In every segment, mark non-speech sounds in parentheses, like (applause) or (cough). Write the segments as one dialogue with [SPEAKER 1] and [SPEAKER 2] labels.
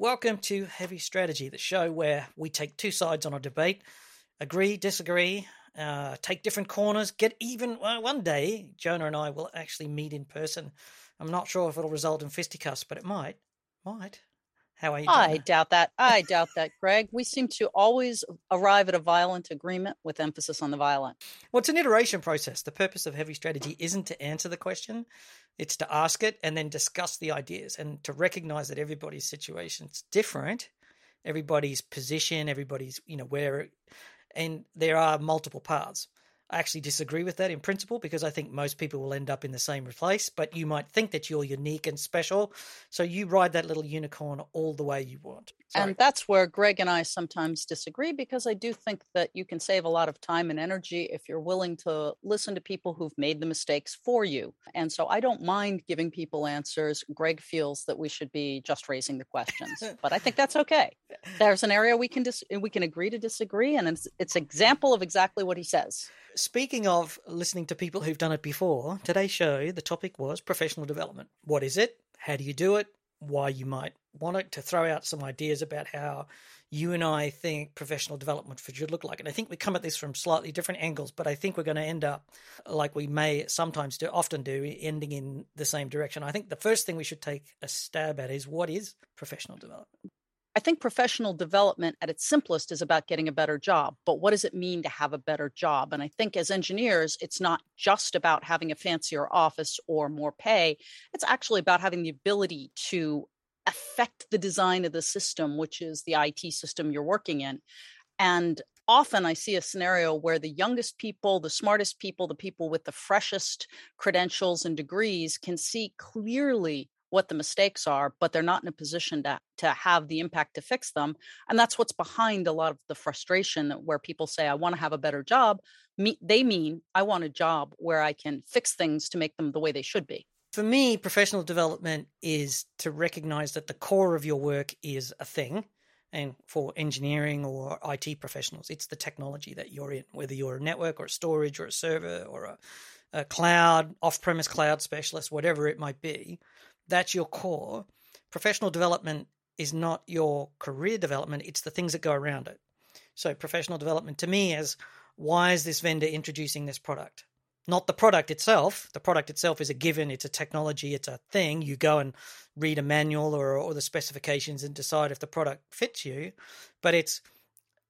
[SPEAKER 1] Welcome to Heavy Strategy, the show where we take two sides on a debate, agree, disagree, uh, take different corners, get even. Well, one day, Johna and I will actually meet in person. I'm not sure if it'll result in fisticuffs, but it might. Might. How are you?
[SPEAKER 2] I doubt that. I doubt that, Greg. We seem to always arrive at a violent agreement with emphasis on the violent.
[SPEAKER 1] Well, it's an iteration process. The purpose of heavy strategy isn't to answer the question, it's to ask it and then discuss the ideas and to recognize that everybody's situation's different, everybody's position, everybody's, you know, where, and there are multiple paths. I actually disagree with that in principle because I think most people will end up in the same place, but you might think that you're unique and special. So you ride that little unicorn all the way you want. Sorry.
[SPEAKER 2] And that's where Greg and I sometimes disagree because I do think that you can save a lot of time and energy if you're willing to listen to people who've made the mistakes for you. And so I don't mind giving people answers. Greg feels that we should be just raising the questions, (laughs) but I think that's okay. There's an area we can dis- we can agree to disagree, and it's it's example of exactly what he says.
[SPEAKER 1] Speaking of listening to people who've done it before, today's show, the topic was professional development. What is it? How do you do it? Why you might want it to throw out some ideas about how you and I think professional development should look like. And I think we come at this from slightly different angles, but I think we're going to end up like we may sometimes do, often do, ending in the same direction. I think the first thing we should take a stab at is what is professional development?
[SPEAKER 2] I think professional development at its simplest is about getting a better job. But what does it mean to have a better job? And I think as engineers, it's not just about having a fancier office or more pay. It's actually about having the ability to affect the design of the system, which is the IT system you're working in. And often I see a scenario where the youngest people, the smartest people, the people with the freshest credentials and degrees can see clearly what the mistakes are, but they're not in a position to, to have the impact to fix them. And that's what's behind a lot of the frustration where people say, I want to have a better job. Me, they mean, I want a job where I can fix things to make them the way they should be.
[SPEAKER 1] For me, professional development is to recognize that the core of your work is a thing. And for engineering or IT professionals, it's the technology that you're in, whether you're a network or a storage or a server or a, a cloud, off premise cloud specialist, whatever it might be that's your core. Professional development is not your career development, it's the things that go around it. So, professional development to me is why is this vendor introducing this product? Not the product itself. The product itself is a given, it's a technology, it's a thing. You go and read a manual or, or the specifications and decide if the product fits you. But it's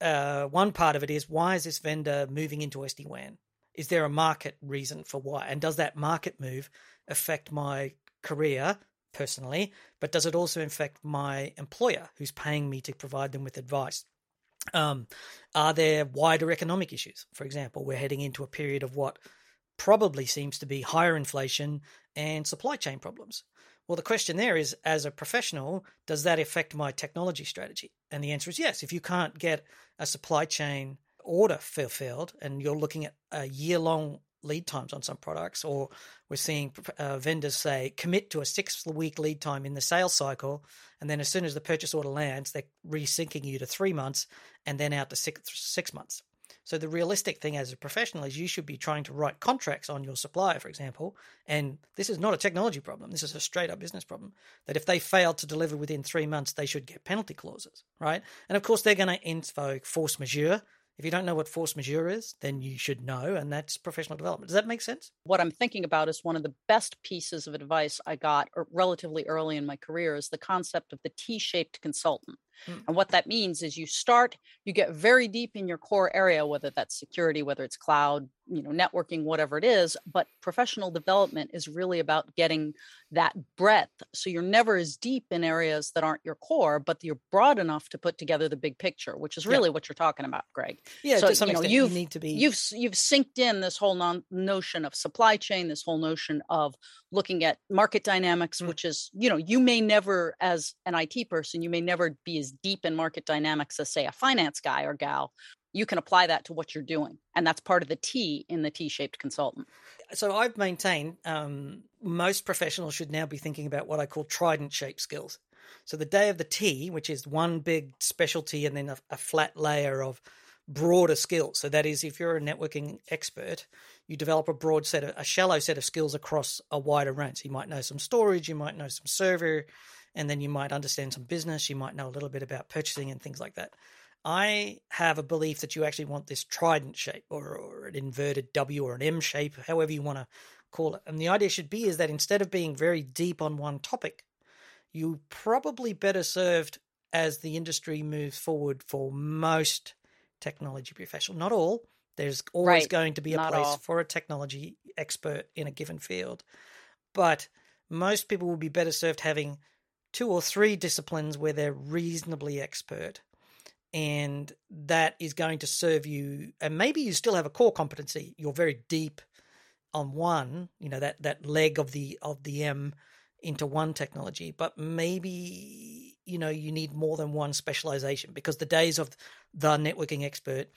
[SPEAKER 1] uh, one part of it is why is this vendor moving into SD WAN? Is there a market reason for why? And does that market move affect my career personally, but does it also affect my employer who's paying me to provide them with advice? Um, are there wider economic issues? For example, we're heading into a period of what probably seems to be higher inflation and supply chain problems. Well, the question there is as a professional, does that affect my technology strategy? And the answer is yes. If you can't get a supply chain order fulfilled and you're looking at a year long lead times on some products, or we're seeing uh, vendors say commit to a six week lead time in the sales cycle, and then as soon as the purchase order lands, they're resyncing you to three months and then out to six, six months. So the realistic thing as a professional is you should be trying to write contracts on your supplier, for example. And this is not a technology problem. This is a straight up business problem. That if they fail to deliver within three months, they should get penalty clauses, right? And of course, they're going to invoke force majeure if you don't know what force majeure is, then you should know, and that's professional development. Does that make sense?
[SPEAKER 2] What I'm thinking about is one of the best pieces of advice I got er, relatively early in my career is the concept of the T shaped consultant. Mm. And what that means is you start, you get very deep in your core area, whether that's security, whether it's cloud, you know, networking, whatever it is. But professional development is really about getting that breadth. So you're never as deep in areas that aren't your core, but you're broad enough to put together the big picture, which is really yeah. what you're talking about, Greg.
[SPEAKER 1] Yeah,
[SPEAKER 2] so, you know, you've,
[SPEAKER 1] you need to be
[SPEAKER 2] you've you've synced in this whole non- notion of supply chain, this whole notion of looking at market dynamics, mm. which is, you know, you may never, as an IT person, you may never be as deep in market dynamics as, say, a finance guy or gal. You can apply that to what you're doing. And that's part of the T in the T shaped consultant.
[SPEAKER 1] So I've maintained um, most professionals should now be thinking about what I call trident shaped skills. So the day of the T, which is one big specialty and then a, a flat layer of broader skills. So that is, if you're a networking expert, you develop a broad set of a shallow set of skills across a wider range. So you might know some storage, you might know some server, and then you might understand some business, you might know a little bit about purchasing and things like that. I have a belief that you actually want this trident shape or, or an inverted W or an M shape, however you want to call it. And the idea should be is that instead of being very deep on one topic, you probably better served as the industry moves forward for most technology professional. Not all. There's always
[SPEAKER 2] Right.
[SPEAKER 1] going to be a
[SPEAKER 2] Not
[SPEAKER 1] place
[SPEAKER 2] all.
[SPEAKER 1] for a technology expert in a given field. But most people will be better served having two or three disciplines where they're reasonably expert. And that is going to serve you. And maybe you still have a core competency. You're very deep on one, you know, that, that leg of the of the M into one technology, but maybe you know you need more than one specialization because the days of the networking expert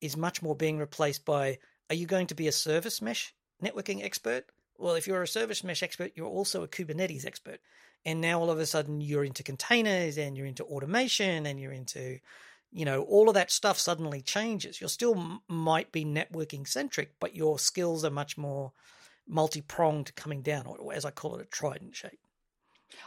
[SPEAKER 1] is much more being replaced by are you going to be a service mesh networking expert? Well, if you're a service mesh expert, you're also a Kubernetes expert. And now all of a sudden you're into containers and you're into automation and you're into, you know, all of that stuff suddenly changes. You're still m- might be networking centric, but your skills are much more multi pronged coming down, or as I call it, a trident shape.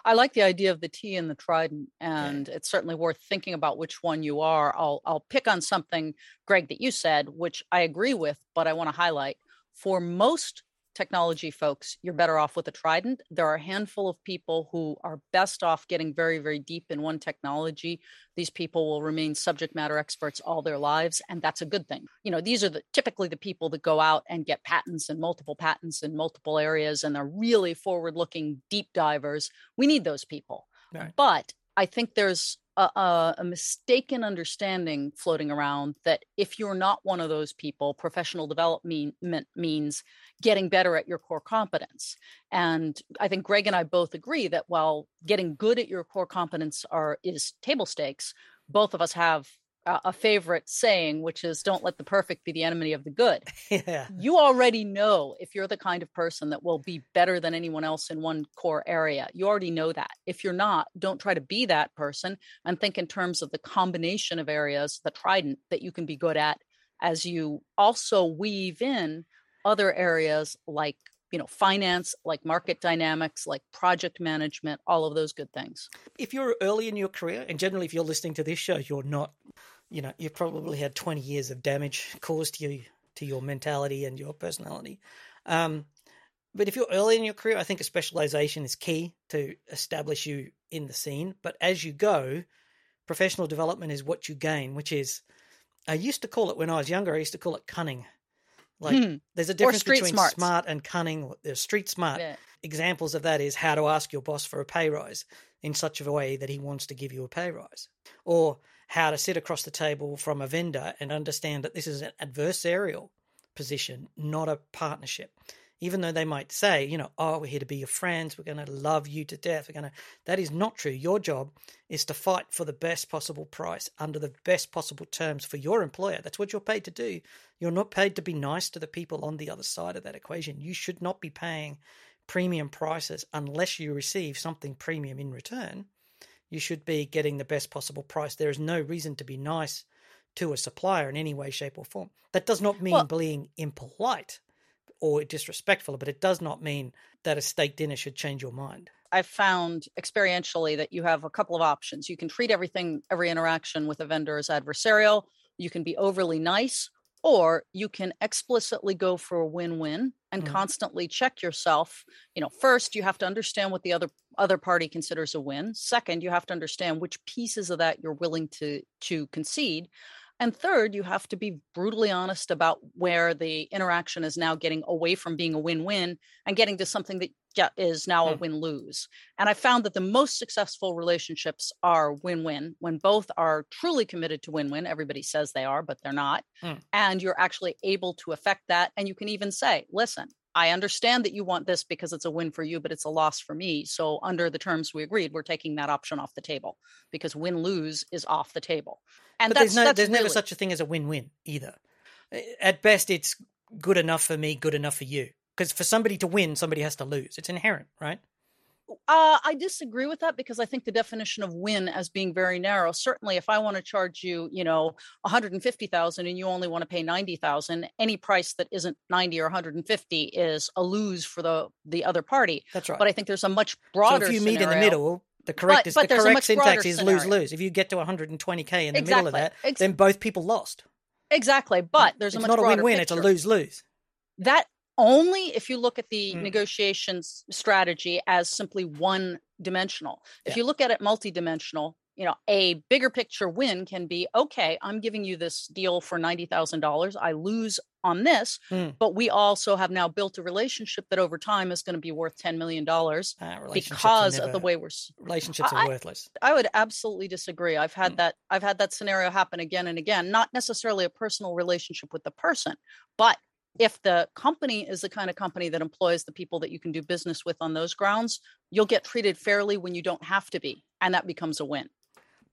[SPEAKER 2] I like the idea of the T and the trident, and it's certainly worth thinking about which one you are. I'll I'll pick on something, Greg, that you said, which I agree with, but I want to highlight. For most technology folks, you're better off with a trident. There are a handful of people who are best off getting very, very deep in one technology. These people will remain subject matter experts all their lives, and that's a good thing. You know, these are the typically the people that go out and get patents and multiple patents in multiple areas, and they're really forward-looking deep divers. We need those people.
[SPEAKER 1] Right.
[SPEAKER 2] But I think there's a, a, mistaken understanding floating around that if you're not one of those people, professional development means getting better at your core competence. And I think Greg and I both agree that while getting good at your core competence are is table stakes, both of us have a, a favorite saying, which is "Don't let the perfect be the enemy of the good." (laughs)
[SPEAKER 1] yeah.
[SPEAKER 2] you already know if you're the kind of person that will be better than anyone else in one core area. You already know that. If you're not, don't try to be that person and think in terms of the combination of areas, the trident that you can be good at as you also weave in other areas like you know finance like market dynamics like project management all of those good things
[SPEAKER 1] if you're early in your career, and generally if you're listening to this show, you're not, you know, you've probably had 20 years of damage caused to you, to your mentality and your personality. Um, but if you're early in your career, I think a specialization is key to establish you in the scene. But as you go, professional development is what you gain, which is, I used to call it when I was younger, I used to call it cunning. Like
[SPEAKER 2] Hmm.
[SPEAKER 1] there's a difference between
[SPEAKER 2] smarts.
[SPEAKER 1] smart and cunning. There's street smart
[SPEAKER 2] Yeah.
[SPEAKER 1] examples of that is how to ask your boss for a pay rise in such a way that he wants to give you a pay rise, or how to sit across the table from a vendor and understand that this is an adversarial position, not a partnership. Even though they might say, you know, oh, we're here to be your friends, we're going to love you to death, we're going to. That is not true. Your job is to fight for the best possible price under the best possible terms for your employer. That's what you're paid to do. You're not paid to be nice to the people on the other side of that equation. You should not be paying premium prices unless you receive something premium in return. You should be getting the best possible price. There is no reason to be nice to a supplier in any way, shape, or form. That does not mean
[SPEAKER 2] Well-
[SPEAKER 1] being impolite or disrespectful, but it does not mean that a steak dinner should change your mind.
[SPEAKER 2] I've found experientially that you have a couple of options. You can treat everything, every interaction with a vendor as adversarial. You can be overly nice, or you can explicitly go for a win-win and
[SPEAKER 1] Mhm.
[SPEAKER 2] constantly check yourself. You know, first you have to understand what the other other party considers a win. Second, you have to understand which pieces of that you're willing to to concede. And third, you have to be brutally honest about where the interaction is now getting away from being a win-win and getting to something that is now a
[SPEAKER 1] Hmm.
[SPEAKER 2] win lose. And I found that the most successful relationships are win win when both are truly committed to win win. Everybody says they are, but they're not.
[SPEAKER 1] Hmm.
[SPEAKER 2] And you're actually able to affect that. And you can even say, listen, I understand that you want this because it's a win for you, but it's a loss for me. So, under the terms we agreed, we're taking that option off the table because win lose is off the table. And
[SPEAKER 1] there's no, there's never such a thing as a win-win either. At best, it's good enough for me, good enough for you. Because for somebody to win, somebody has to lose. It's inherent, right?
[SPEAKER 2] Uh, I disagree with that because I think the definition of win as being very narrow. Certainly, if I want to charge you, you know, 150,000 and you only want to pay 90,000, any price that isn't 90 or 150 is a lose for the the other party.
[SPEAKER 1] That's right.
[SPEAKER 2] But I think there's a much
[SPEAKER 1] so
[SPEAKER 2] broader
[SPEAKER 1] if you meet in the middle, The correct
[SPEAKER 2] But-
[SPEAKER 1] is
[SPEAKER 2] but
[SPEAKER 1] the correct syntax is lose lose. If you get to 120k in the middle of that,
[SPEAKER 2] Ex-
[SPEAKER 1] then both people lost.
[SPEAKER 2] Exactly. But there's a
[SPEAKER 1] it's
[SPEAKER 2] much
[SPEAKER 1] not a win-win. It's a lose lose.
[SPEAKER 2] that only if you look at the
[SPEAKER 1] Mm.
[SPEAKER 2] negotiations strategy as simply one dimensional. If you look at it multidimensional, you know, a bigger picture win can be okay, I'm giving you this deal for $90,000. I lose on this,
[SPEAKER 1] Mm.
[SPEAKER 2] but we also have now built a relationship that over time is going to be worth $10 million
[SPEAKER 1] Uh,
[SPEAKER 2] because of the way we're
[SPEAKER 1] relationships
[SPEAKER 2] I-
[SPEAKER 1] are worthless.
[SPEAKER 2] I would absolutely disagree. I've had
[SPEAKER 1] Mm.
[SPEAKER 2] that I've had that scenario happen again and again, not necessarily a personal relationship with the person, but if the company is the kind of company that employs the people that you can do business with on those grounds, you'll get treated fairly when you don't have to be, and that becomes a win.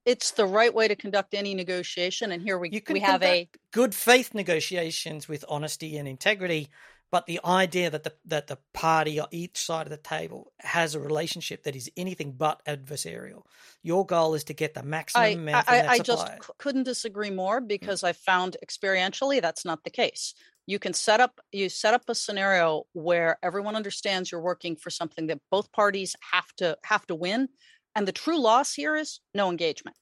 [SPEAKER 2] It's the right way to conduct any negotiation and here we we have a
[SPEAKER 1] good faith negotiations with honesty and integrity, but the idea that the that the party on each side of the table has a relationship that is anything but adversarial. Your goal is to get the maximum
[SPEAKER 2] I, I,
[SPEAKER 1] that
[SPEAKER 2] I just couldn't disagree more mm. because I found experientially that's not the case. You can set up you set up a scenario where everyone understands you're working for something that both parties have to have to win, and the true loss here is no engagement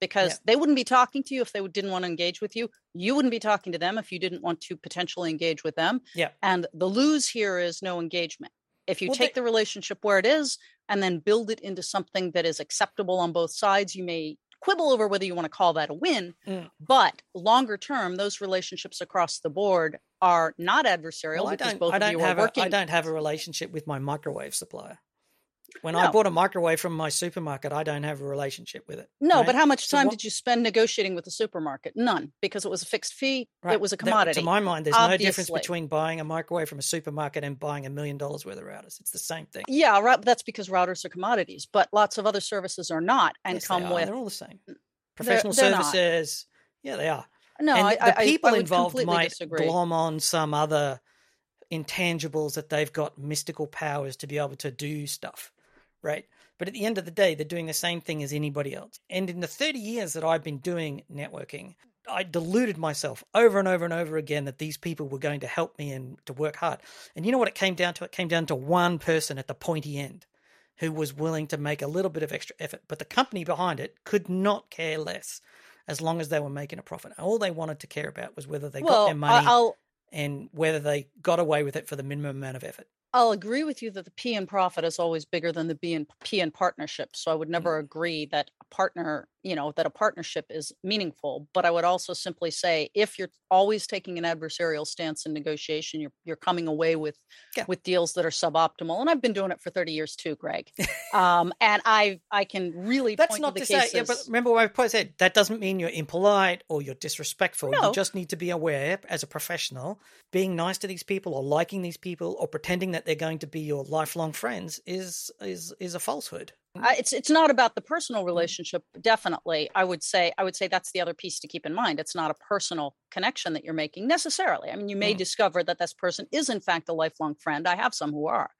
[SPEAKER 2] because
[SPEAKER 1] Yeah.
[SPEAKER 2] they wouldn't be talking to you if they didn't want to engage with you. You wouldn't be talking to them if you didn't want to potentially engage with them.
[SPEAKER 1] Yeah.
[SPEAKER 2] And the lose here is no engagement. If you
[SPEAKER 1] Well,
[SPEAKER 2] take
[SPEAKER 1] they-
[SPEAKER 2] the relationship where it is and then build it into something that is acceptable on both sides, you may quibble over whether you want to call that a win.
[SPEAKER 1] Mm.
[SPEAKER 2] But longer term, those relationships across the board are not adversarial
[SPEAKER 1] Well, I
[SPEAKER 2] because both
[SPEAKER 1] I
[SPEAKER 2] of
[SPEAKER 1] don't
[SPEAKER 2] you are
[SPEAKER 1] a,
[SPEAKER 2] working.
[SPEAKER 1] I don't have a relationship with my microwave supplier. When I bought a microwave from my supermarket, I don't have a relationship with it.
[SPEAKER 2] no,
[SPEAKER 1] right?
[SPEAKER 2] but how much
[SPEAKER 1] So
[SPEAKER 2] time
[SPEAKER 1] what-
[SPEAKER 2] did you spend negotiating with the supermarket? None, because it was a fixed fee.
[SPEAKER 1] Right.
[SPEAKER 2] It was a
[SPEAKER 1] That-
[SPEAKER 2] commodity.
[SPEAKER 1] to my mind, there's no difference between buying a microwave from a supermarket and buying a million dollars worth of routers. It's the same thing.
[SPEAKER 2] yeah, right. That's because routers are commodities, but lots of other services are not and
[SPEAKER 1] Yes,
[SPEAKER 2] come with
[SPEAKER 1] They're all the same. Professional
[SPEAKER 2] they're not.
[SPEAKER 1] services. Yeah, they are.
[SPEAKER 2] no.
[SPEAKER 1] and
[SPEAKER 2] I,
[SPEAKER 1] the
[SPEAKER 2] I,
[SPEAKER 1] people
[SPEAKER 2] I
[SPEAKER 1] involved might
[SPEAKER 2] disagree.
[SPEAKER 1] glom on some other intangibles that they've got mystical powers to be able to do stuff, right? But at the end of the day, they're doing the same thing as anybody else. And in the 30 years that I've been doing networking, I deluded myself over and over and over again that these people were going to help me and to work hard. And you know what it came down to? It came down to one person at the pointy end who was willing to make a little bit of extra effort. But the company behind it could not care less as long as they were making a profit. All they wanted to care about was whether they got their money
[SPEAKER 2] I'll
[SPEAKER 1] and whether they got away with it for the minimum amount of effort.
[SPEAKER 2] I'll agree with you that the P in profit is always bigger than the B in P in partnership. So I would never
[SPEAKER 1] Mm.
[SPEAKER 2] agree that a partner, you know, that a partnership is meaningful. But I would also simply say if you're always taking an adversarial stance in negotiation, you're you're coming away with
[SPEAKER 1] Yeah.
[SPEAKER 2] with deals that are suboptimal. And I've been doing it for 30 years too, Greg. (laughs) um, and I I can really
[SPEAKER 1] That's
[SPEAKER 2] point
[SPEAKER 1] not
[SPEAKER 2] to
[SPEAKER 1] to say, yeah, but remember what I said, that doesn't mean you're impolite or you're disrespectful.
[SPEAKER 2] No.
[SPEAKER 1] You just need to be aware as a professional, being nice to these people or liking these people or pretending that they're going to be your lifelong friends is is is a falsehood.
[SPEAKER 2] I, it's it's not about the personal
[SPEAKER 1] Mm.
[SPEAKER 2] relationship definitely. I would say i would say that's the other piece to keep in mind. It's not a personal connection that you're making necessarily. I mean you may
[SPEAKER 1] Mm.
[SPEAKER 2] discover that this person is in fact a lifelong friend. I have some who are.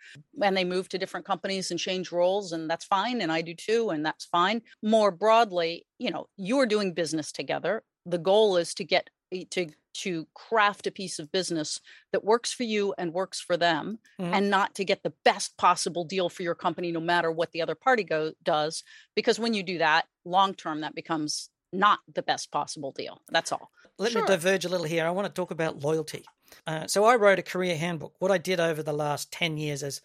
[SPEAKER 2] And they move to different companies and change roles and that's fine and i do too and that's fine. More broadly you know you're doing business together. The goal is to get eh, to to craft a piece of business that works for you and works for them
[SPEAKER 1] Mhm.
[SPEAKER 2] and not to get the best possible deal for your company no matter what the other party go does because when you do that long term that becomes not the best possible deal that's all
[SPEAKER 1] Let
[SPEAKER 2] Sure.
[SPEAKER 1] me diverge a little here. I want to talk about loyalty. Uh, so I wrote a career handbook. What I did over the last 10 years is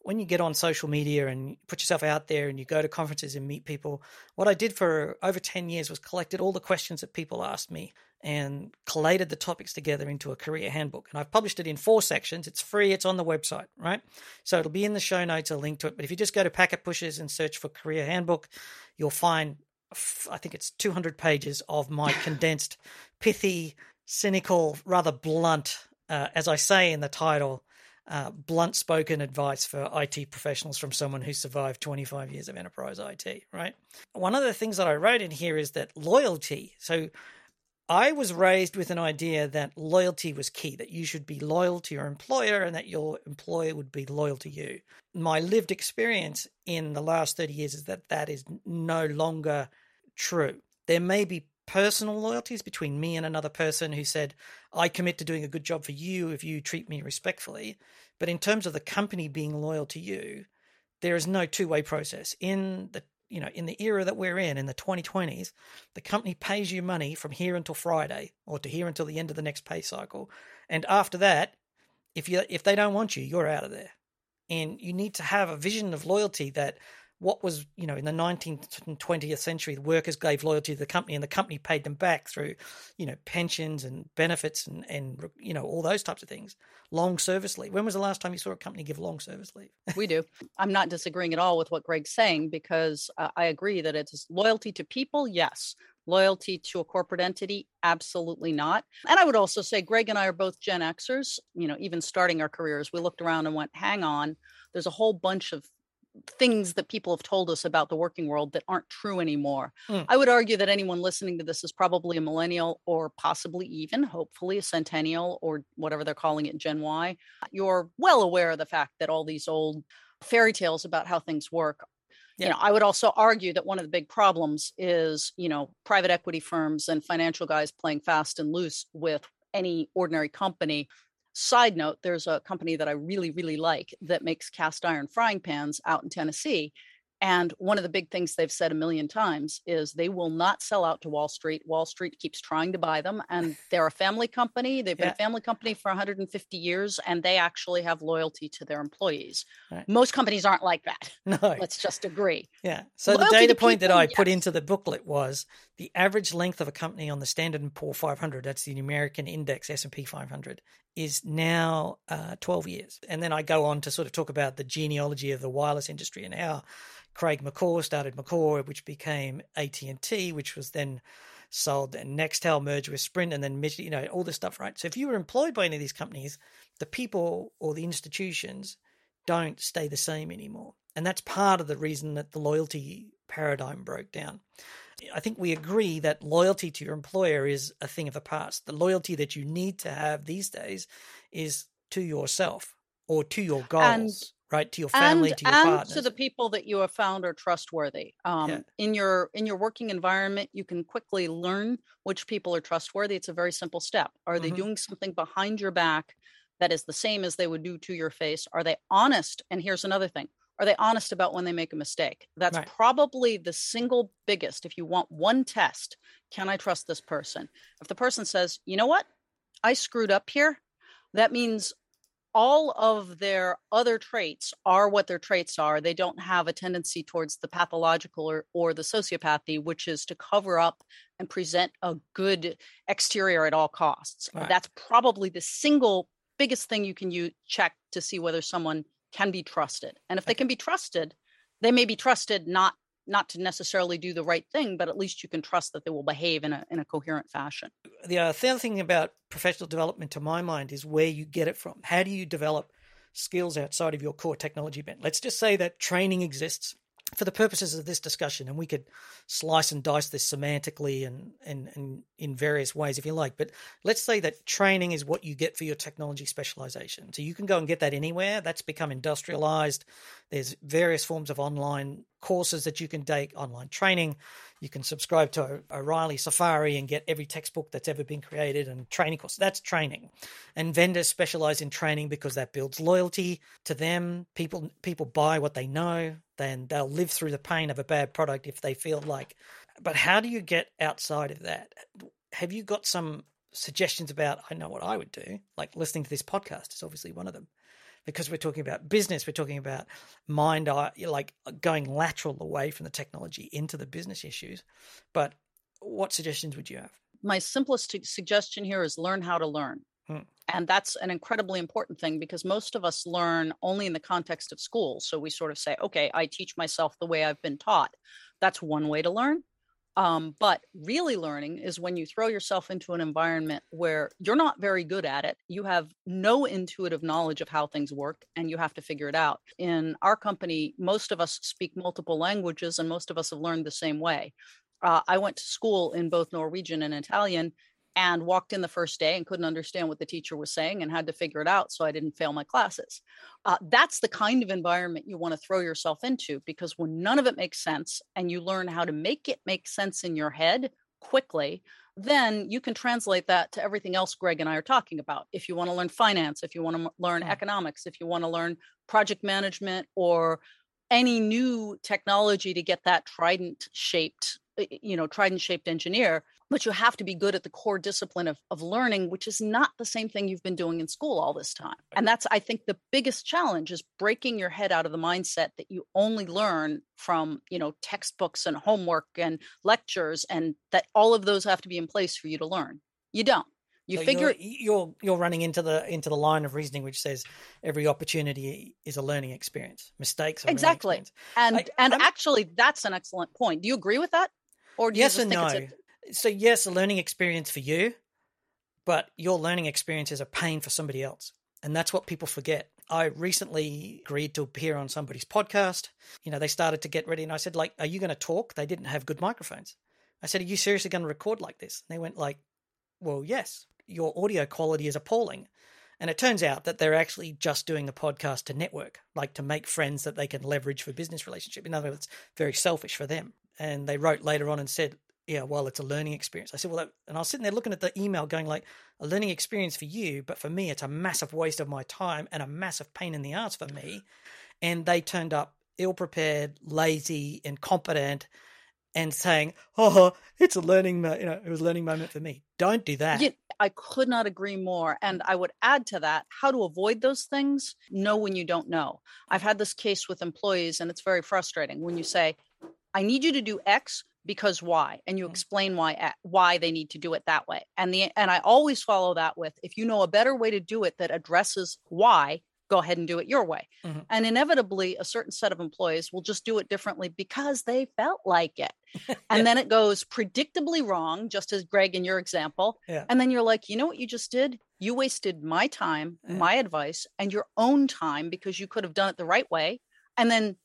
[SPEAKER 1] when you get on social media and you put yourself out there and you go to conferences and meet people, what I did for over 10 years was collected all the questions that people asked me and collated the topics together into a career handbook. And I've published it in four sections. It's free, it's on the website, right? So it'll be in the show notes, a link to it. But if you just go to Packet Pushers and search for career handbook, you'll find I think it's 200 pages of my (laughs) condensed, pithy, cynical, rather blunt, uh, as I say in the title, uh, blunt spoken advice for IT professionals from someone who survived 25 years of enterprise IT, right? One of the things that I wrote in here is that loyalty. So I was raised with an idea that loyalty was key, that you should be loyal to your employer and that your employer would be loyal to you. My lived experience in the last 30 years is that that is no longer true. There may be personal loyalties between me and another person who said, I commit to doing a good job for you if you treat me respectfully. But in terms of the company being loyal to you, there is no two way process. In the you know, in the era that we're in, in the 2020s, the company pays you money from here until Friday or to here until the end of the next pay cycle. And after that, if you if they don't want you, you're out of there. And you need to have a vision of loyalty that what was, you know, in the 19th and 20th century, the workers gave loyalty to the company and the company paid them back through, you know, pensions and benefits and, and you know, all those types of things. Long service leave. When was the last time you saw a company give long service leave?
[SPEAKER 2] we do. I'm not disagreeing at all with what Greg's saying because uh, I agree that it's loyalty to people, yes. Loyalty to a corporate entity, absolutely not. And I would also say Greg and I are both Gen Xers, you know, even starting our careers, we looked around and went, hang on, there's a whole bunch of things that people have told us about the working world that aren't true anymore. Mm. I would argue that anyone listening to this is probably a millennial or possibly even, hopefully, a centennial or whatever they're calling it, Gen Y. You're well aware of the fact that all these old fairy tales about how things work yeah. you know i would also argue that one of the big problems is you know private equity firms and financial guys playing fast and loose with any ordinary company Side note, there's a company that I really, really like that makes cast iron frying pans out in Tennessee. And one of the big things they've said a million times is they will not sell out to Wall Street. Wall Street keeps trying to buy them. And (laughs) they're a family company. They've been yeah. a family company for 150 years, and they actually have loyalty to their employees. Right. Most companies aren't like that. (laughs) No. Let's just agree.
[SPEAKER 1] Yeah. So loyalty the data point people, that I yes. put into the booklet was the average length of a company on the Standard & Poor 500, that's the American index S&P 500, is now uh, 12 years. And then I go on to sort of talk about the genealogy of the wireless industry and how Craig McCaw started McCaw, which became AT and T, which was then sold, and Nextel merged with Sprint, and then you know all this stuff, right? So if you were employed by any of these companies, the people or the institutions don't stay the same anymore, and that's part of the reason that the loyalty paradigm broke down. I think we agree that loyalty to your employer is a thing of the past. The loyalty that you need to have these days is to yourself or to your goals. And right to your family
[SPEAKER 2] and,
[SPEAKER 1] to your
[SPEAKER 2] and
[SPEAKER 1] partners.
[SPEAKER 2] to the people that you have found are trustworthy um, yeah. in your in your working environment you can quickly learn which people are trustworthy it's a very simple step are they mm-hmm. doing something behind your back that is the same as they would do to your face are they honest and here's another thing are they honest about when they make a mistake that's right. probably the single biggest if you want one test can i trust this person if the person says you know what i screwed up here that means all of their other traits are what their traits are. They don't have a tendency towards the pathological or, or the sociopathy, which is to cover up and present a good exterior at all costs. Right. That's probably the single biggest thing you can use, check to see whether someone can be trusted. And if they can be trusted, they may be trusted not not to necessarily do the right thing, but at least you can trust that they will behave in a in a coherent fashion.
[SPEAKER 1] The uh, other thing about professional development, to my mind, is where you get it from. How do you develop skills outside of your core technology bent? Let's just say that training exists for the purposes of this discussion, and we could slice and dice this semantically and, and, and in various ways if you like, but let's say that training is what you get for your technology specialization. So you can go and get that anywhere. That's become industrialized. There's various forms of online courses that you can take, online training. You can subscribe to O'Reilly Safari and get every textbook that's ever been created and training course. That's training. And vendors specialize in training because that builds loyalty to them. People people buy what they know, then they'll live through the pain of a bad product if they feel like. But how do you get outside of that? Have you got some suggestions about I know what I would do? Like listening to this podcast is obviously one of them because we're talking about business, we're talking about mind, like going lateral away from the technology into the business issues. But what suggestions would you have?
[SPEAKER 2] My simplest suggestion here is learn how to learn. Hmm. And that's an incredibly important thing because most of us learn only in the context of school. So we sort of say, okay, I teach myself the way I've been taught. That's one way to learn. Um, but really learning is when you throw yourself into an environment where you're not very good at it. You have no intuitive knowledge of how things work and you have to figure it out. In our company, most of us speak multiple languages and most of us have learned the same way. Uh, I went to school in both Norwegian and Italian and walked in the first day and couldn't understand what the teacher was saying and had to figure it out so I didn't fail my classes. Uh, that's the kind of environment you want to throw yourself into because when none of it makes sense and you learn how to make it make sense in your head quickly, then you can translate that to everything else Greg and I are talking about. If you want to learn finance, if you want to learn economics, if you want to learn project management or any new technology to get that trident shaped you know trident shaped engineer but you have to be good at the core discipline of, of learning which is not the same thing you've been doing in school all this time. And that's i think the biggest challenge is breaking your head out of the mindset that you only learn from you know textbooks and homework and lectures and that all of those have to be in place for you to learn. You don't. You
[SPEAKER 1] so
[SPEAKER 2] figure
[SPEAKER 1] you're, you're you're running into the into the line of reasoning which says every opportunity is a learning experience. Mistakes are
[SPEAKER 2] exactly. and I, and I'm, actually that's an excellent point. Do you agree with that? Or do
[SPEAKER 1] yes and no so yes, a learning experience for you, but your learning experience is a pain for somebody else. And that's what people forget. I recently agreed to appear on somebody's podcast. You know, they started to get ready and I said, like, are you going to talk? They didn't have good microphones. I said, are you seriously going to record like this? And they went like, well, yes, your audio quality is appalling. And it turns out that they're actually just doing the podcast to network, like to make friends that they can leverage for business relationship. In other words, very selfish for them. And they wrote later on and said, yeah, well, it's a learning experience. I said, well, and I was sitting there looking at the email going like, a learning experience for you, but for me, it's a massive waste of my time and a massive pain in the ass for me. And they turned up ill prepared, lazy, incompetent, and saying, "Oh, it's a learning, mo-, you know, it was a learning moment for me." Don't do that. Yeah,
[SPEAKER 2] I could not agree more. And I would add to that, how to avoid those things. Know when you don't know. I've had this case with employees, and it's very frustrating when you say, "I need you to do X." because why and you mm-hmm. explain why why they need to do it that way and the and i always follow that with if you know a better way to do it that addresses why go ahead and do it your way mm-hmm. and inevitably a certain set of employees will just do it differently because they felt like it (laughs) and then it goes predictably wrong just as greg in your example yeah. and then you're like you know what you just did you wasted my time yeah. my advice and your own time because you could have done it the right way and then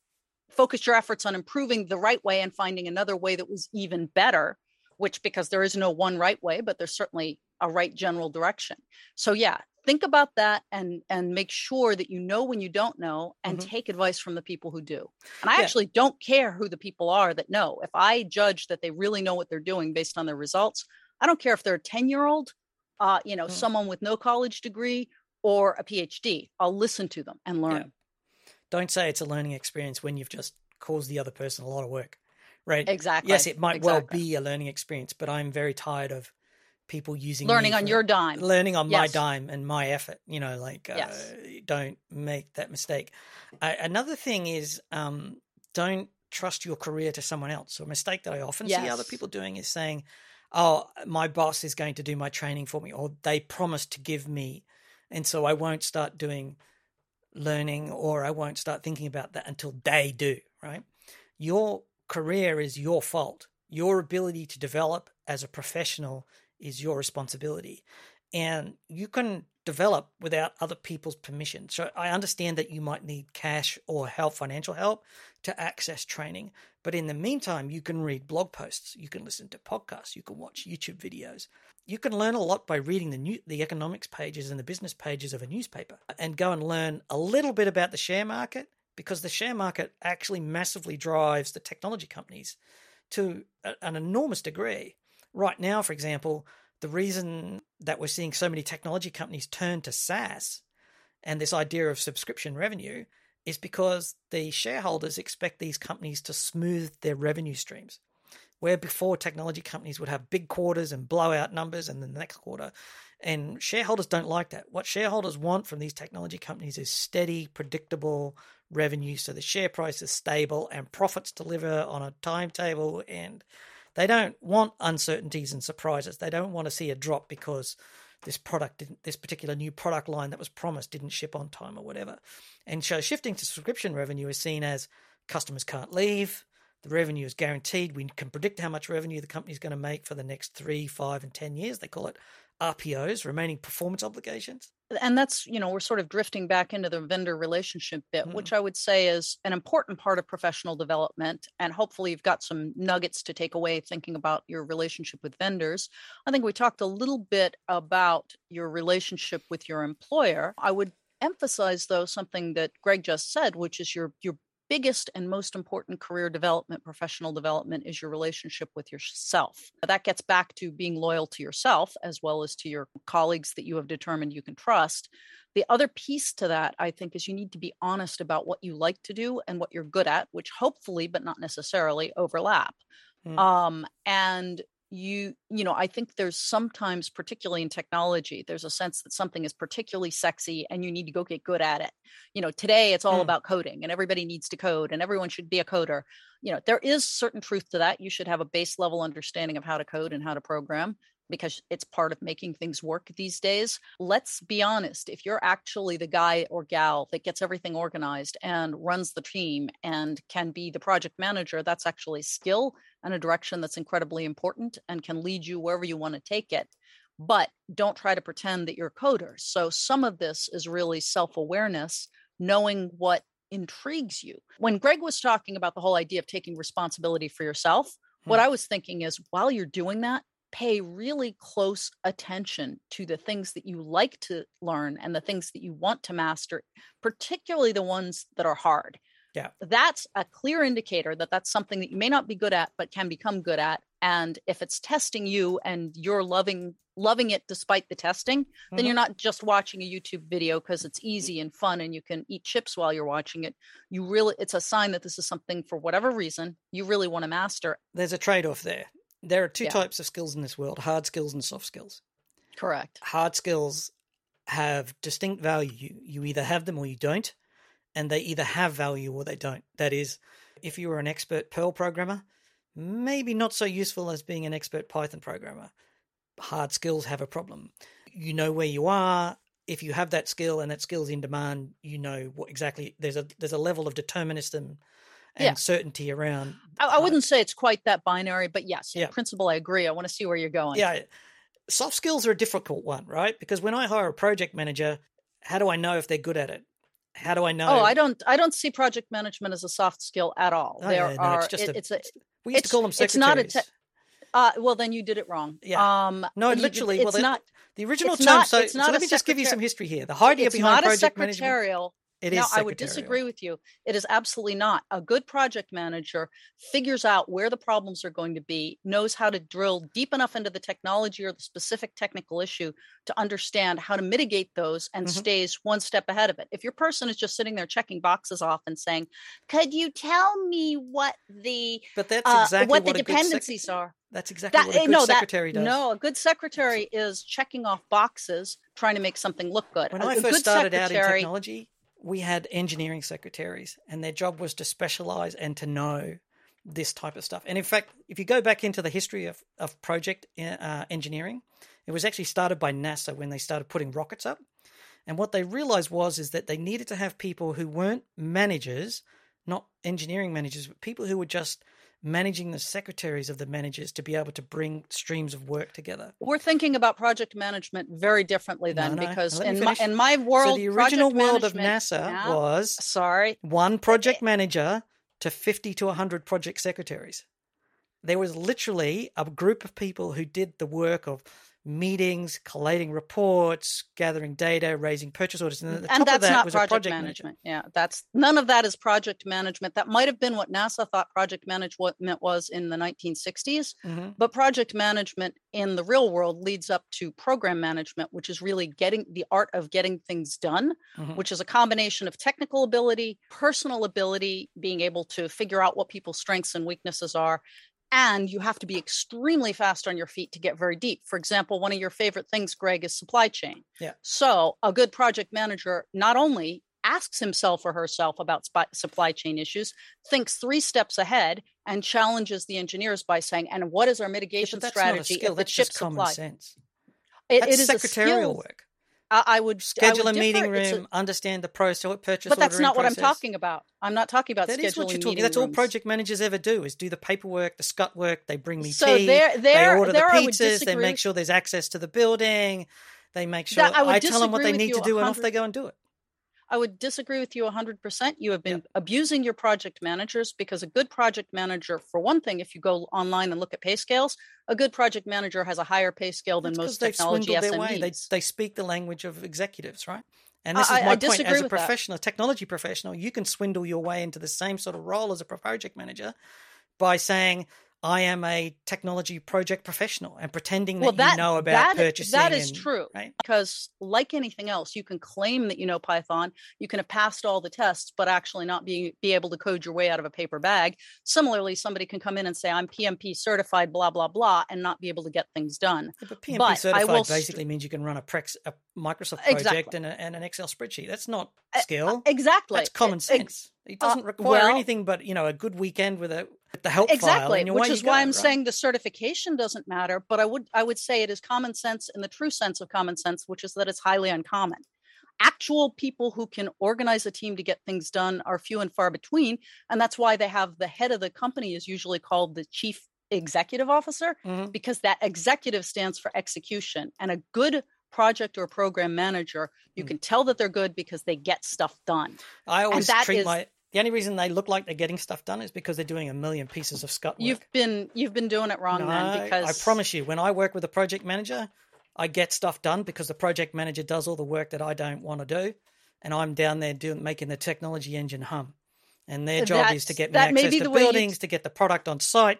[SPEAKER 2] focused your efforts on improving the right way and finding another way that was even better which because there is no one right way but there's certainly a right general direction so yeah think about that and and make sure that you know when you don't know and mm-hmm. take advice from the people who do and i yeah. actually don't care who the people are that know if i judge that they really know what they're doing based on their results i don't care if they're a 10 year old uh, you know mm. someone with no college degree or a phd i'll listen to them and learn yeah
[SPEAKER 1] don't say it's a learning experience when you've just caused the other person a lot of work, right?
[SPEAKER 2] Exactly.
[SPEAKER 1] Yes, it might exactly. well be a learning experience, but I'm very tired of people using
[SPEAKER 2] learning on your dime,
[SPEAKER 1] learning on yes. my dime and my effort. You know, like uh, yes. uh, don't make that mistake. Uh, another thing is um, don't trust your career to someone else. So a mistake that I often yes. see other people doing is saying, "Oh, my boss is going to do my training for me," or they promised to give me, and so I won't start doing learning or I won't start thinking about that until they do, right? Your career is your fault. Your ability to develop as a professional is your responsibility. And you can develop without other people's permission. So I understand that you might need cash or help, financial help to access training. But in the meantime, you can read blog posts, you can listen to podcasts, you can watch YouTube videos. You can learn a lot by reading the new, the economics pages and the business pages of a newspaper and go and learn a little bit about the share market because the share market actually massively drives the technology companies to a, an enormous degree. Right now, for example, the reason that we're seeing so many technology companies turn to SaaS and this idea of subscription revenue is because the shareholders expect these companies to smooth their revenue streams. Where before technology companies would have big quarters and blow out numbers and then the next quarter. And shareholders don't like that. What shareholders want from these technology companies is steady, predictable revenue so the share price is stable and profits deliver on a timetable and they don't want uncertainties and surprises. They don't want to see a drop because this product didn't, this particular new product line that was promised didn't ship on time or whatever. And so shifting to subscription revenue is seen as customers can't leave, the revenue is guaranteed. We can predict how much revenue the company is going to make for the next three, five, and 10 years. They call it RPOs, remaining performance obligations.
[SPEAKER 2] And that's, you know, we're sort of drifting back into the vendor relationship bit, mm. which I would say is an important part of professional development. And hopefully you've got some nuggets to take away thinking about your relationship with vendors. I think we talked a little bit about your relationship with your employer. I would emphasize though something that Greg just said, which is your your biggest and most important career development, professional development is your relationship with yourself. That gets back to being loyal to yourself as well as to your colleagues that you have determined you can trust. The other piece to that, I think, is you need to be honest about what you like to do and what you're good at, which hopefully, but not necessarily, overlap. Mm. Um, and you you know i think there's sometimes particularly in technology there's a sense that something is particularly sexy and you need to go get good at it. You know today it's all mm. about coding and everybody needs to code and everyone should be a coder. You know there is certain truth to that. You should have a base level understanding of how to code and how to program because it's part of making things work these days. Let's be honest, if you're actually the guy or gal that gets everything organized and runs the team and can be the project manager, that's actually skill and a direction that's incredibly important and can lead you wherever you want to take it. But don't try to pretend that you're a coder. So some of this is really self awareness, knowing what intrigues you. When Greg was talking about the whole idea of taking responsibility for yourself, hmm. what I was thinking is while you're doing that, pay really close attention to the things that you like to learn and the things that you want to master, particularly the ones that are hard.
[SPEAKER 1] Yeah.
[SPEAKER 2] That's a clear indicator that that's something that you may not be good at but can become good at and if it's testing you and you're loving loving it despite the testing mm-hmm. then you're not just watching a YouTube video because it's easy and fun and you can eat chips while you're watching it you really it's a sign that this is something for whatever reason you really want to master
[SPEAKER 1] there's a trade-off there there are two yeah. types of skills in this world hard skills and soft skills.
[SPEAKER 2] Correct.
[SPEAKER 1] Hard skills have distinct value. You, you either have them or you don't, and they either have value or they don't. That is, if you are an expert Perl programmer, maybe not so useful as being an expert Python programmer. Hard skills have a problem. You know where you are. If you have that skill and that skill's in demand, you know what exactly there's a there's a level of determinism and yeah. certainty around.
[SPEAKER 2] I, I, wouldn't say it's quite that binary, but yes, yeah. principle, I agree. I want to see where you're going.
[SPEAKER 1] Yeah. Soft skills are a difficult one, right? Because when I hire a project manager, how do I know if they're good at it? How do I know?
[SPEAKER 2] Oh, I don't. I don't see project management as a soft skill at all. Oh, there yeah, no, are. It's, just it, a, it's a.
[SPEAKER 1] We used to call them secretaries. It's not a. Te-
[SPEAKER 2] uh, well, then you did it wrong.
[SPEAKER 1] Yeah. Um, no, literally. You, it's well, not. The original term. Not, so, so let me just give you some history here. The idea behind project management.
[SPEAKER 2] It no, I would disagree with you. It is absolutely not. A good project manager figures out where the problems are going to be, knows how to drill deep enough into the technology or the specific technical issue to understand how to mitigate those and mm-hmm. stays one step ahead of it. If your person is just sitting there checking boxes off and saying, "Could you tell me what the
[SPEAKER 1] but that's exactly uh,
[SPEAKER 2] what, what, the dependencies are?"
[SPEAKER 1] That's exactly that, what a eh, good no, secretary
[SPEAKER 2] that,
[SPEAKER 1] does.
[SPEAKER 2] No, a good secretary is checking off boxes, trying to make something look good.
[SPEAKER 1] When
[SPEAKER 2] a,
[SPEAKER 1] I first started out in technology, we had engineering secretaries, and their job was to specialize and to know this type of stuff. And in fact, if you go back into the history of, of project uh, engineering, it was actually started by NASA when they started putting rockets up. And what they realized was is that they needed to have people who weren't managers, not engineering managers, but people who were just managing the secretaries of the managers to be able to bring streams of work together.
[SPEAKER 2] We're thinking about project management very differently then, no, no. because in my, in my world,
[SPEAKER 1] so the original world of NASA was
[SPEAKER 2] sorry
[SPEAKER 1] one project manager to fifty to hundred project secretaries. There was literally a group of people who did the work of meetings, collating reports, gathering data, raising purchase orders, and,
[SPEAKER 2] and that's
[SPEAKER 1] that
[SPEAKER 2] not project, project, management. Manager. Yeah, that's none of that is project management. That might have been what NASA thought project management was in the 1960s, mm-hmm. but project management in the real world leads up to program management, which is really getting the art of getting things done, mm-hmm. which is a combination of technical ability, personal ability, being able to figure out what people's strengths and weaknesses are, and you have to be extremely fast on your feet to get very deep. For example, one of your favorite things, Greg, is supply chain.
[SPEAKER 1] Yeah.
[SPEAKER 2] So a good project manager not only asks himself or herself about supply chain issues, thinks three steps ahead, and challenges the engineers by saying, "And what is our mitigation
[SPEAKER 1] yeah,
[SPEAKER 2] strategy
[SPEAKER 1] if the
[SPEAKER 2] that's
[SPEAKER 1] chip supply?" Sense. It, that's it is secretarial work.
[SPEAKER 2] I, would
[SPEAKER 1] schedule
[SPEAKER 2] I would
[SPEAKER 1] a meeting room, a, understand the process, purchase.
[SPEAKER 2] But that's not
[SPEAKER 1] what
[SPEAKER 2] process. I'm talking about. I'm not talking about
[SPEAKER 1] that
[SPEAKER 2] scheduling. Is
[SPEAKER 1] what you're
[SPEAKER 2] talking.
[SPEAKER 1] That's all project managers ever do: is do the paperwork, the scut work. They bring me
[SPEAKER 2] so
[SPEAKER 1] tea.
[SPEAKER 2] There, there,
[SPEAKER 1] they order the pizzas. They make sure there's access to the building. They make sure
[SPEAKER 2] that, I,
[SPEAKER 1] I tell them what they need to do, and off they go and do it.
[SPEAKER 2] I would disagree with you 100%. You have been abusing your project managers because a good project manager, for one thing, if you go online and look at pay scales, a good project manager has a higher pay scale than
[SPEAKER 1] That's
[SPEAKER 2] most technology SMEs.
[SPEAKER 1] They, they speak the language of executives, right? And this
[SPEAKER 2] I-
[SPEAKER 1] is my
[SPEAKER 2] I
[SPEAKER 1] point. As a
[SPEAKER 2] with that.
[SPEAKER 1] professional, technology professional, you can swindle your way into the same sort of role as a project manager by saying, I am a technology project professional and pretending that,
[SPEAKER 2] well, that
[SPEAKER 1] you know about
[SPEAKER 2] that-
[SPEAKER 1] purchasing.
[SPEAKER 2] that is
[SPEAKER 1] and-
[SPEAKER 2] true
[SPEAKER 1] Right?
[SPEAKER 2] because, like anything else, you can claim that you know Python, you can have passed all the tests, but actually not be be able to code your way out of a paper bag. Similarly, somebody can come in and say, "I'm PMP certified," blah blah blah, and not be able to get things done.
[SPEAKER 1] Yeah, But PMP
[SPEAKER 2] But
[SPEAKER 1] certified
[SPEAKER 2] will
[SPEAKER 1] basically means you can run a, Prex, a Microsoft project
[SPEAKER 2] Exactly.
[SPEAKER 1] and, a, and an Excel spreadsheet. That's not
[SPEAKER 2] Uh,
[SPEAKER 1] skill.
[SPEAKER 2] Exactly,
[SPEAKER 1] That's common
[SPEAKER 2] It-
[SPEAKER 1] sense. It doesn't
[SPEAKER 2] uh,
[SPEAKER 1] require
[SPEAKER 2] well-
[SPEAKER 1] anything but you know a good weekend with a the help
[SPEAKER 2] exactly which is why
[SPEAKER 1] go,
[SPEAKER 2] i'm
[SPEAKER 1] right?
[SPEAKER 2] saying the certification doesn't matter but i would i would say it is common sense in the true sense of common sense which is that it's highly uncommon actual people who can organize a team to get things done are few and far between and that's why they have the head of the company is usually called the chief executive officer
[SPEAKER 1] Mhm.
[SPEAKER 2] because that executive stands for execution and a good project or program manager you
[SPEAKER 1] Mm.
[SPEAKER 2] can tell that they're good because they get stuff done
[SPEAKER 1] I always
[SPEAKER 2] that
[SPEAKER 1] treat
[SPEAKER 2] is-
[SPEAKER 1] my the only reason they look like they're getting stuff done is because they're doing a million pieces of scut work.
[SPEAKER 2] you've been you've been doing it wrong
[SPEAKER 1] No,
[SPEAKER 2] then because
[SPEAKER 1] I promise you, when I work with a project manager, I get stuff done because the project manager does all the work that I don't want to do, and I'm down there doing making the technology engine hum. And their job is to get me access to
[SPEAKER 2] the way you-
[SPEAKER 1] buildings, to get the product on site,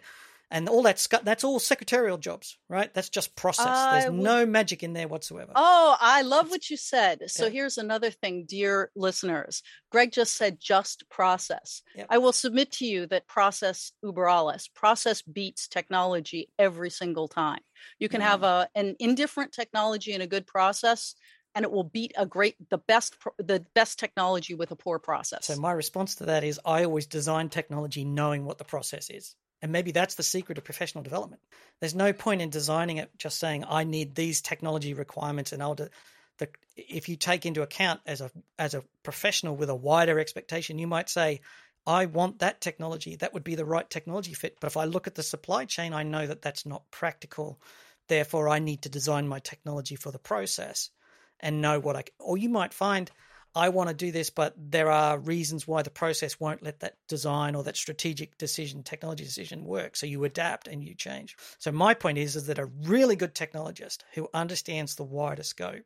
[SPEAKER 1] and all that's That's all secretarial jobs, right? That's just process.
[SPEAKER 2] I
[SPEAKER 1] There's no magic in there whatsoever.
[SPEAKER 2] Oh, I love what you said. So
[SPEAKER 1] Yeah.
[SPEAKER 2] here's another thing, dear listeners. Greg just said just process. I will submit to you that process uber alles. Process beats technology every single time. You can have mm. a an indifferent technology and a good process, and it will beat a great the best the best technology with a poor process.
[SPEAKER 1] So my response to that is I always design technology knowing what the process is. And maybe that's the secret of professional development. There's no point in designing it just saying I need these technology requirements and I'll do the if you take into account as a as a professional with a wider expectation, you might say, I want that technology. That would be the right technology fit. But if I look at the supply chain, I know that that's not practical. Therefore, I need to design my technology for the process and know what I. Or you might find I want to do this, but there are reasons why the process won't let that design or that strategic decision, technology decision work. So you adapt and you change. So my point is, is that a really good technologist who understands the wider scope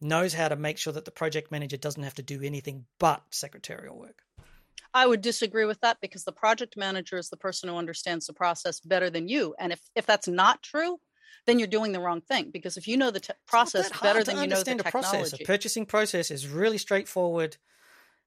[SPEAKER 1] knows how to make sure that the project manager doesn't have to do anything but secretarial work.
[SPEAKER 2] I would disagree with that because the project manager is the person who understands the process better than you. And if if that's not true, then you're doing the wrong thing because if you know the te- process
[SPEAKER 1] It's not that
[SPEAKER 2] better than you know the
[SPEAKER 1] process.
[SPEAKER 2] technology.
[SPEAKER 1] A purchasing process is really straightforward.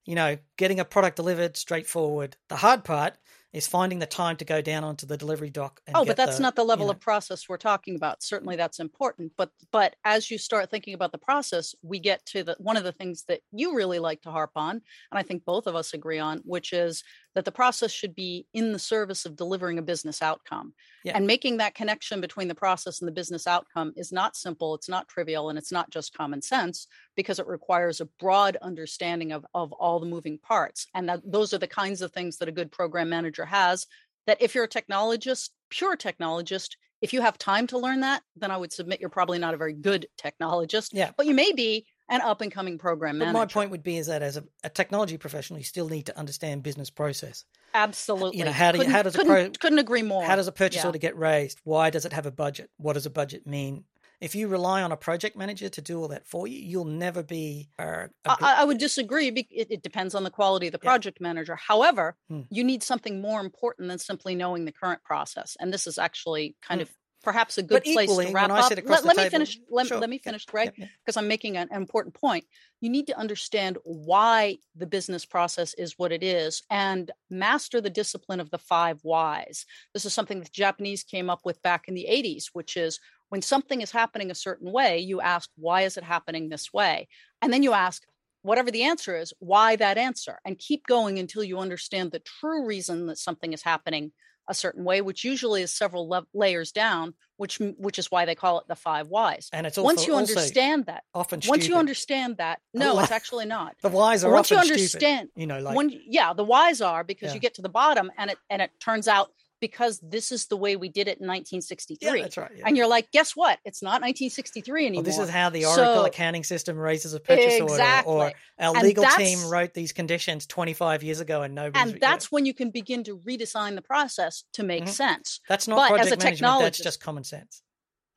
[SPEAKER 1] You know, getting a product delivered, straightforward. The hard part is finding the time to go down onto the delivery dock. And
[SPEAKER 2] oh, but that's
[SPEAKER 1] the,
[SPEAKER 2] not the level
[SPEAKER 1] you know,
[SPEAKER 2] of process we're talking about. Certainly that's important. But but as you start thinking about the process, we get to the one of the things that you really like to harp on, and I think both of us agree on, which is that the process should be in the service of delivering a business outcome.
[SPEAKER 1] Yeah.
[SPEAKER 2] And making that connection between the process and the business outcome is not simple, it's not trivial, and it's not just common sense because it requires a broad understanding of, of all the moving parts. And that those are the kinds of things that a good program manager has. That if you're a technologist, pure technologist, if you have time to learn that, then I would submit you're probably not a very good technologist,
[SPEAKER 1] Yeah.
[SPEAKER 2] but you may be an up and coming program
[SPEAKER 1] But my point would be is that as a, a technology professional, you still need to understand business process.
[SPEAKER 2] Absolutely.
[SPEAKER 1] how do you-
[SPEAKER 2] couldn't,
[SPEAKER 1] how does a
[SPEAKER 2] couldn't,
[SPEAKER 1] pro-
[SPEAKER 2] couldn't agree more.
[SPEAKER 1] How does a purchase
[SPEAKER 2] Yeah.
[SPEAKER 1] order get raised? Why does it have a budget? What does a budget mean? If you rely on a project manager to do all that for you, you'll never be uh, a,
[SPEAKER 2] I, I would disagree. It, it depends on the quality of the
[SPEAKER 1] Yeah.
[SPEAKER 2] project manager. However,
[SPEAKER 1] Hmm.
[SPEAKER 2] you need something more important than simply knowing the current process. And this is actually kind
[SPEAKER 1] Hmm.
[SPEAKER 2] of perhaps a good place to wrap up. Let, let me finish. Let,
[SPEAKER 1] Sure.
[SPEAKER 2] let me finish, Greg,
[SPEAKER 1] Yep, yep.
[SPEAKER 2] because I'm making an important point. You need to understand why the business process is what it is and master the discipline of the five whys. This is something that the Japanese came up with back in the 80s, which is when something is happening a certain way, you ask, why is it happening this way? And then you ask, whatever the answer is, why that answer? And keep going until you understand the true reason that something is happening a certain way, which usually is several le- layers down, which which is why they call it the five whys.
[SPEAKER 1] and it's also,
[SPEAKER 2] Once you
[SPEAKER 1] also
[SPEAKER 2] understand that,
[SPEAKER 1] often
[SPEAKER 2] once you understand that, no, it's actually not. (laughs)
[SPEAKER 1] the whys are
[SPEAKER 2] once you understand,
[SPEAKER 1] stupid. You know, like
[SPEAKER 2] when yeah, the whys are because
[SPEAKER 1] Yeah.
[SPEAKER 2] you get to the bottom and it and it turns out because this is the way we did it in 1963.
[SPEAKER 1] yeah,
[SPEAKER 2] 1963.
[SPEAKER 1] that's right. Yeah.
[SPEAKER 2] And you're like, guess what? It's not 1963 anymore.
[SPEAKER 1] Well, this is how the Oracle
[SPEAKER 2] So-
[SPEAKER 1] accounting system raises a purchase
[SPEAKER 2] Exactly.
[SPEAKER 1] order, or our
[SPEAKER 2] And
[SPEAKER 1] legal team wrote these conditions 25 years ago, and nobody.
[SPEAKER 2] and that's when you can begin to redesign the process to make
[SPEAKER 1] Mhm.
[SPEAKER 2] sense.
[SPEAKER 1] that's not
[SPEAKER 2] but as
[SPEAKER 1] project
[SPEAKER 2] a
[SPEAKER 1] management. That's just common sense.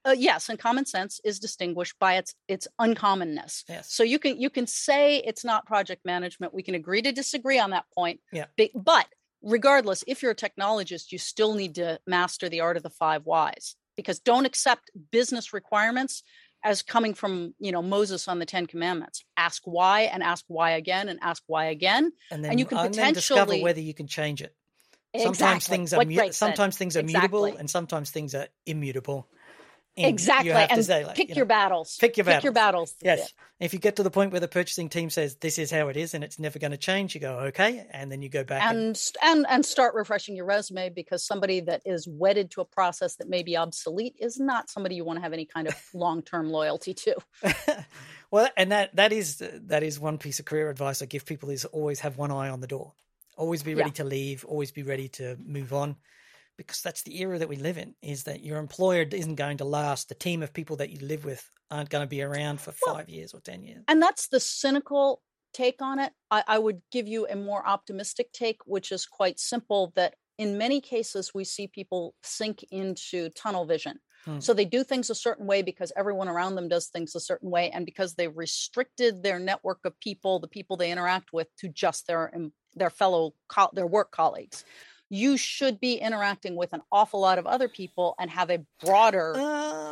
[SPEAKER 2] uh, yes, and common sense is distinguished by its its uncommonness.
[SPEAKER 1] Yes.
[SPEAKER 2] So you can you can say it's not project management. We can agree to disagree on that point.
[SPEAKER 1] Yeah.
[SPEAKER 2] But regardless, if you're a technologist, you still need to master the art of the five whys because don't accept business requirements as coming from you know Moses on the Ten Commandments. Ask why and ask why again and ask why again.
[SPEAKER 1] And then
[SPEAKER 2] And you can
[SPEAKER 1] and then discover whether you can change it. Sometimes
[SPEAKER 2] Exactly.
[SPEAKER 1] things are mu- sometimes things are mutable and sometimes things are immutable.
[SPEAKER 2] Exactly.
[SPEAKER 1] You
[SPEAKER 2] and
[SPEAKER 1] say, like,
[SPEAKER 2] pick
[SPEAKER 1] you
[SPEAKER 2] your
[SPEAKER 1] know,
[SPEAKER 2] battles.
[SPEAKER 1] pick your
[SPEAKER 2] Pick your battles.
[SPEAKER 1] Yes. If you get to the point where the purchasing team says this is how it is and it's never going to change, you go okay, and then you go back and,
[SPEAKER 2] and and and start refreshing your resume because somebody that is wedded to a process that may be obsolete is not somebody you want to have any kind of (laughs) long-term loyalty to. (laughs) (laughs)
[SPEAKER 1] well, and that that is that is one piece of career advice I give people is always have one eye on the door. Always be ready
[SPEAKER 2] Yeah.
[SPEAKER 1] to leave. Always be ready to move on, because that's the era that we live in. Is that your employer isn't going to last. The team of people that you live with aren't going to be around for
[SPEAKER 2] Well,
[SPEAKER 1] five years or ten years.
[SPEAKER 2] And that's the cynical take on it. I, I would give you a more optimistic take, which is quite simple that in many cases we see people sink into tunnel vision.
[SPEAKER 1] Hmm.
[SPEAKER 2] So they do things a certain way because everyone around them does things a certain way, and because they've restricted their network of people, the people they interact with, to just their their fellow co- their work colleagues. You should be interacting with an awful lot of other people and have a broader,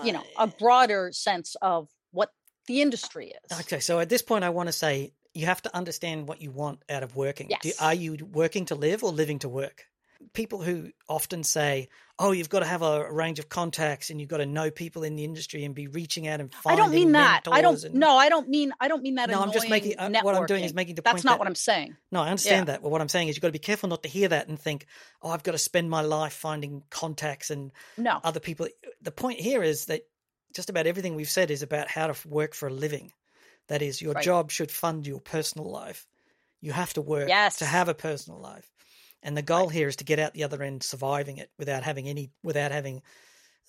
[SPEAKER 2] you know, a
[SPEAKER 1] Uh,
[SPEAKER 2] broader sense of what the industry is.
[SPEAKER 1] Okay, so at this point, I want to say you have to understand what you want out of working. Do,
[SPEAKER 2] Yes.
[SPEAKER 1] are you working to live or living to work? People who often say, "Oh, you've got to have a range of contacts and you've got to know people in the industry and be reaching out and finding."
[SPEAKER 2] I don't mean that. I don't.
[SPEAKER 1] and-
[SPEAKER 2] No, I don't mean. I don't mean that.
[SPEAKER 1] No, I'm just making.
[SPEAKER 2] annoying
[SPEAKER 1] Uh, what I'm doing is making the
[SPEAKER 2] That's
[SPEAKER 1] point
[SPEAKER 2] not
[SPEAKER 1] that,
[SPEAKER 2] what I'm saying.
[SPEAKER 1] No, I understand that. But what I'm saying is you've got to be careful not to hear that and think, "Oh, I've got to spend my life finding contacts and
[SPEAKER 2] No.
[SPEAKER 1] other people." The point here is that just about everything we've said is about how to work for a living. That is, your
[SPEAKER 2] Right.
[SPEAKER 1] job should fund your personal life. You have to work
[SPEAKER 2] Yes.
[SPEAKER 1] to have a personal life, and the goal here is to get out the other end surviving it without having any, without having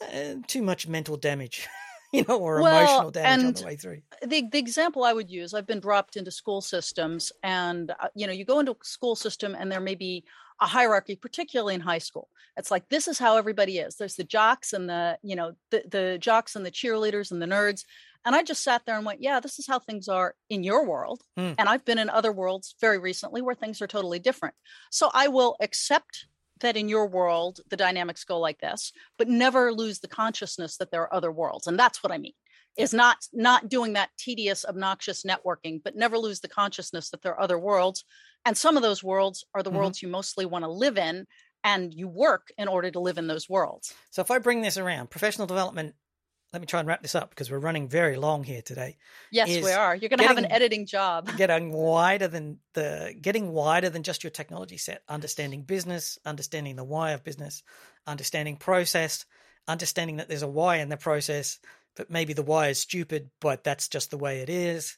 [SPEAKER 1] uh, too much mental damage, (laughs) you know, or
[SPEAKER 2] Well,
[SPEAKER 1] emotional damage on the way through.
[SPEAKER 2] the the example I would use, I've been dropped into school systems, and uh, you know, you go into a school system, and there may be a hierarchy, particularly in high school. It's like this is how everybody is. There's the jocks and the you know the the jocks and the cheerleaders and the nerds. And I just sat there and went, yeah, this is how things are in your world.
[SPEAKER 1] Hmm.
[SPEAKER 2] And I've been in other worlds very recently where things are totally different. So I will accept that in your world the dynamics go like this, but never lose the consciousness that there are other worlds. And that's what I mean is not not doing that tedious obnoxious networking but never lose the consciousness that there are other worlds and some of those worlds are the
[SPEAKER 1] Mhm.
[SPEAKER 2] worlds you mostly want to live in and you work in order to live in those worlds
[SPEAKER 1] So if I bring this around, professional development. Let me try and wrap this up because we're running very long here today.
[SPEAKER 2] yes we are. You're going to have an editing job. (laughs)
[SPEAKER 1] getting wider than the getting wider than just your technology set. Understanding business understanding the why of business understanding process understanding that there's a why in the process but maybe the why is stupid but that's just the way it is.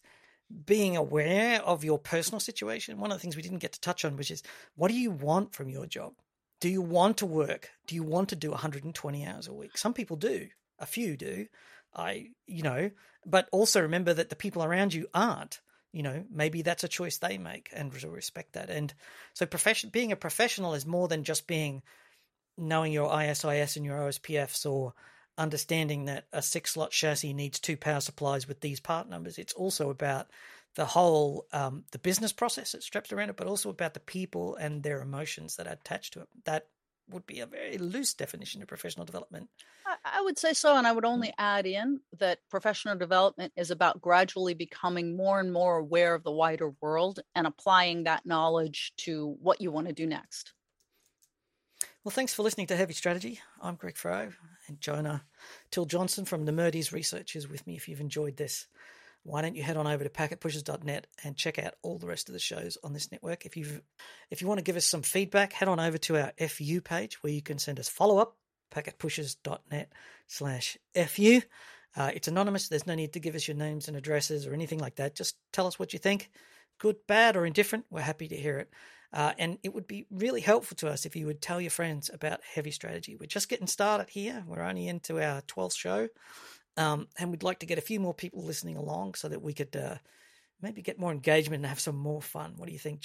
[SPEAKER 1] Being aware of your personal situation. One of the things we didn't get to touch on which is what do you want from your job? Do you want to work? Do you want to do 120 hours a week? Some people do a few do i you know but also remember that the people around you aren't you know maybe that's a choice they make and respect that. And so profession being a professional is more than just being knowing your IS-IS and your OSPFs or understanding that a six slot chassis needs two power supplies with these part numbers. It's also about the whole um, the business process that straps around it but also about the people and their emotions that are attached to it. That would be a very loose definition of professional development
[SPEAKER 2] I, would say so and i would only add in that professional development is about gradually becoming more and more aware of the wider world and applying that knowledge to what you want to do next
[SPEAKER 1] Well, thanks for listening to Heavy Strategy. I'm Greg Ferro, and Johna uh, Till Johnson from Nemertes Research is with me. If you've enjoyed this, why don't you head on over to packetpushers.net and check out all the rest of the shows on this network. If you if you want to give us some feedback, head on over to our FU page where you can send us follow up packetpushers.net slash FU. Uh, it's anonymous. There's no need to give us your names and addresses or anything like that. Just tell us what you think, good, bad, or indifferent. We're happy to hear it. Uh, and it would be really helpful to us if you would tell your friends about Heavy Strategy. We're just getting started here. We're only into our 12th show. Um, and we'd like to get a few more people listening along so that we could uh, maybe get more engagement and have some more fun. What do you think,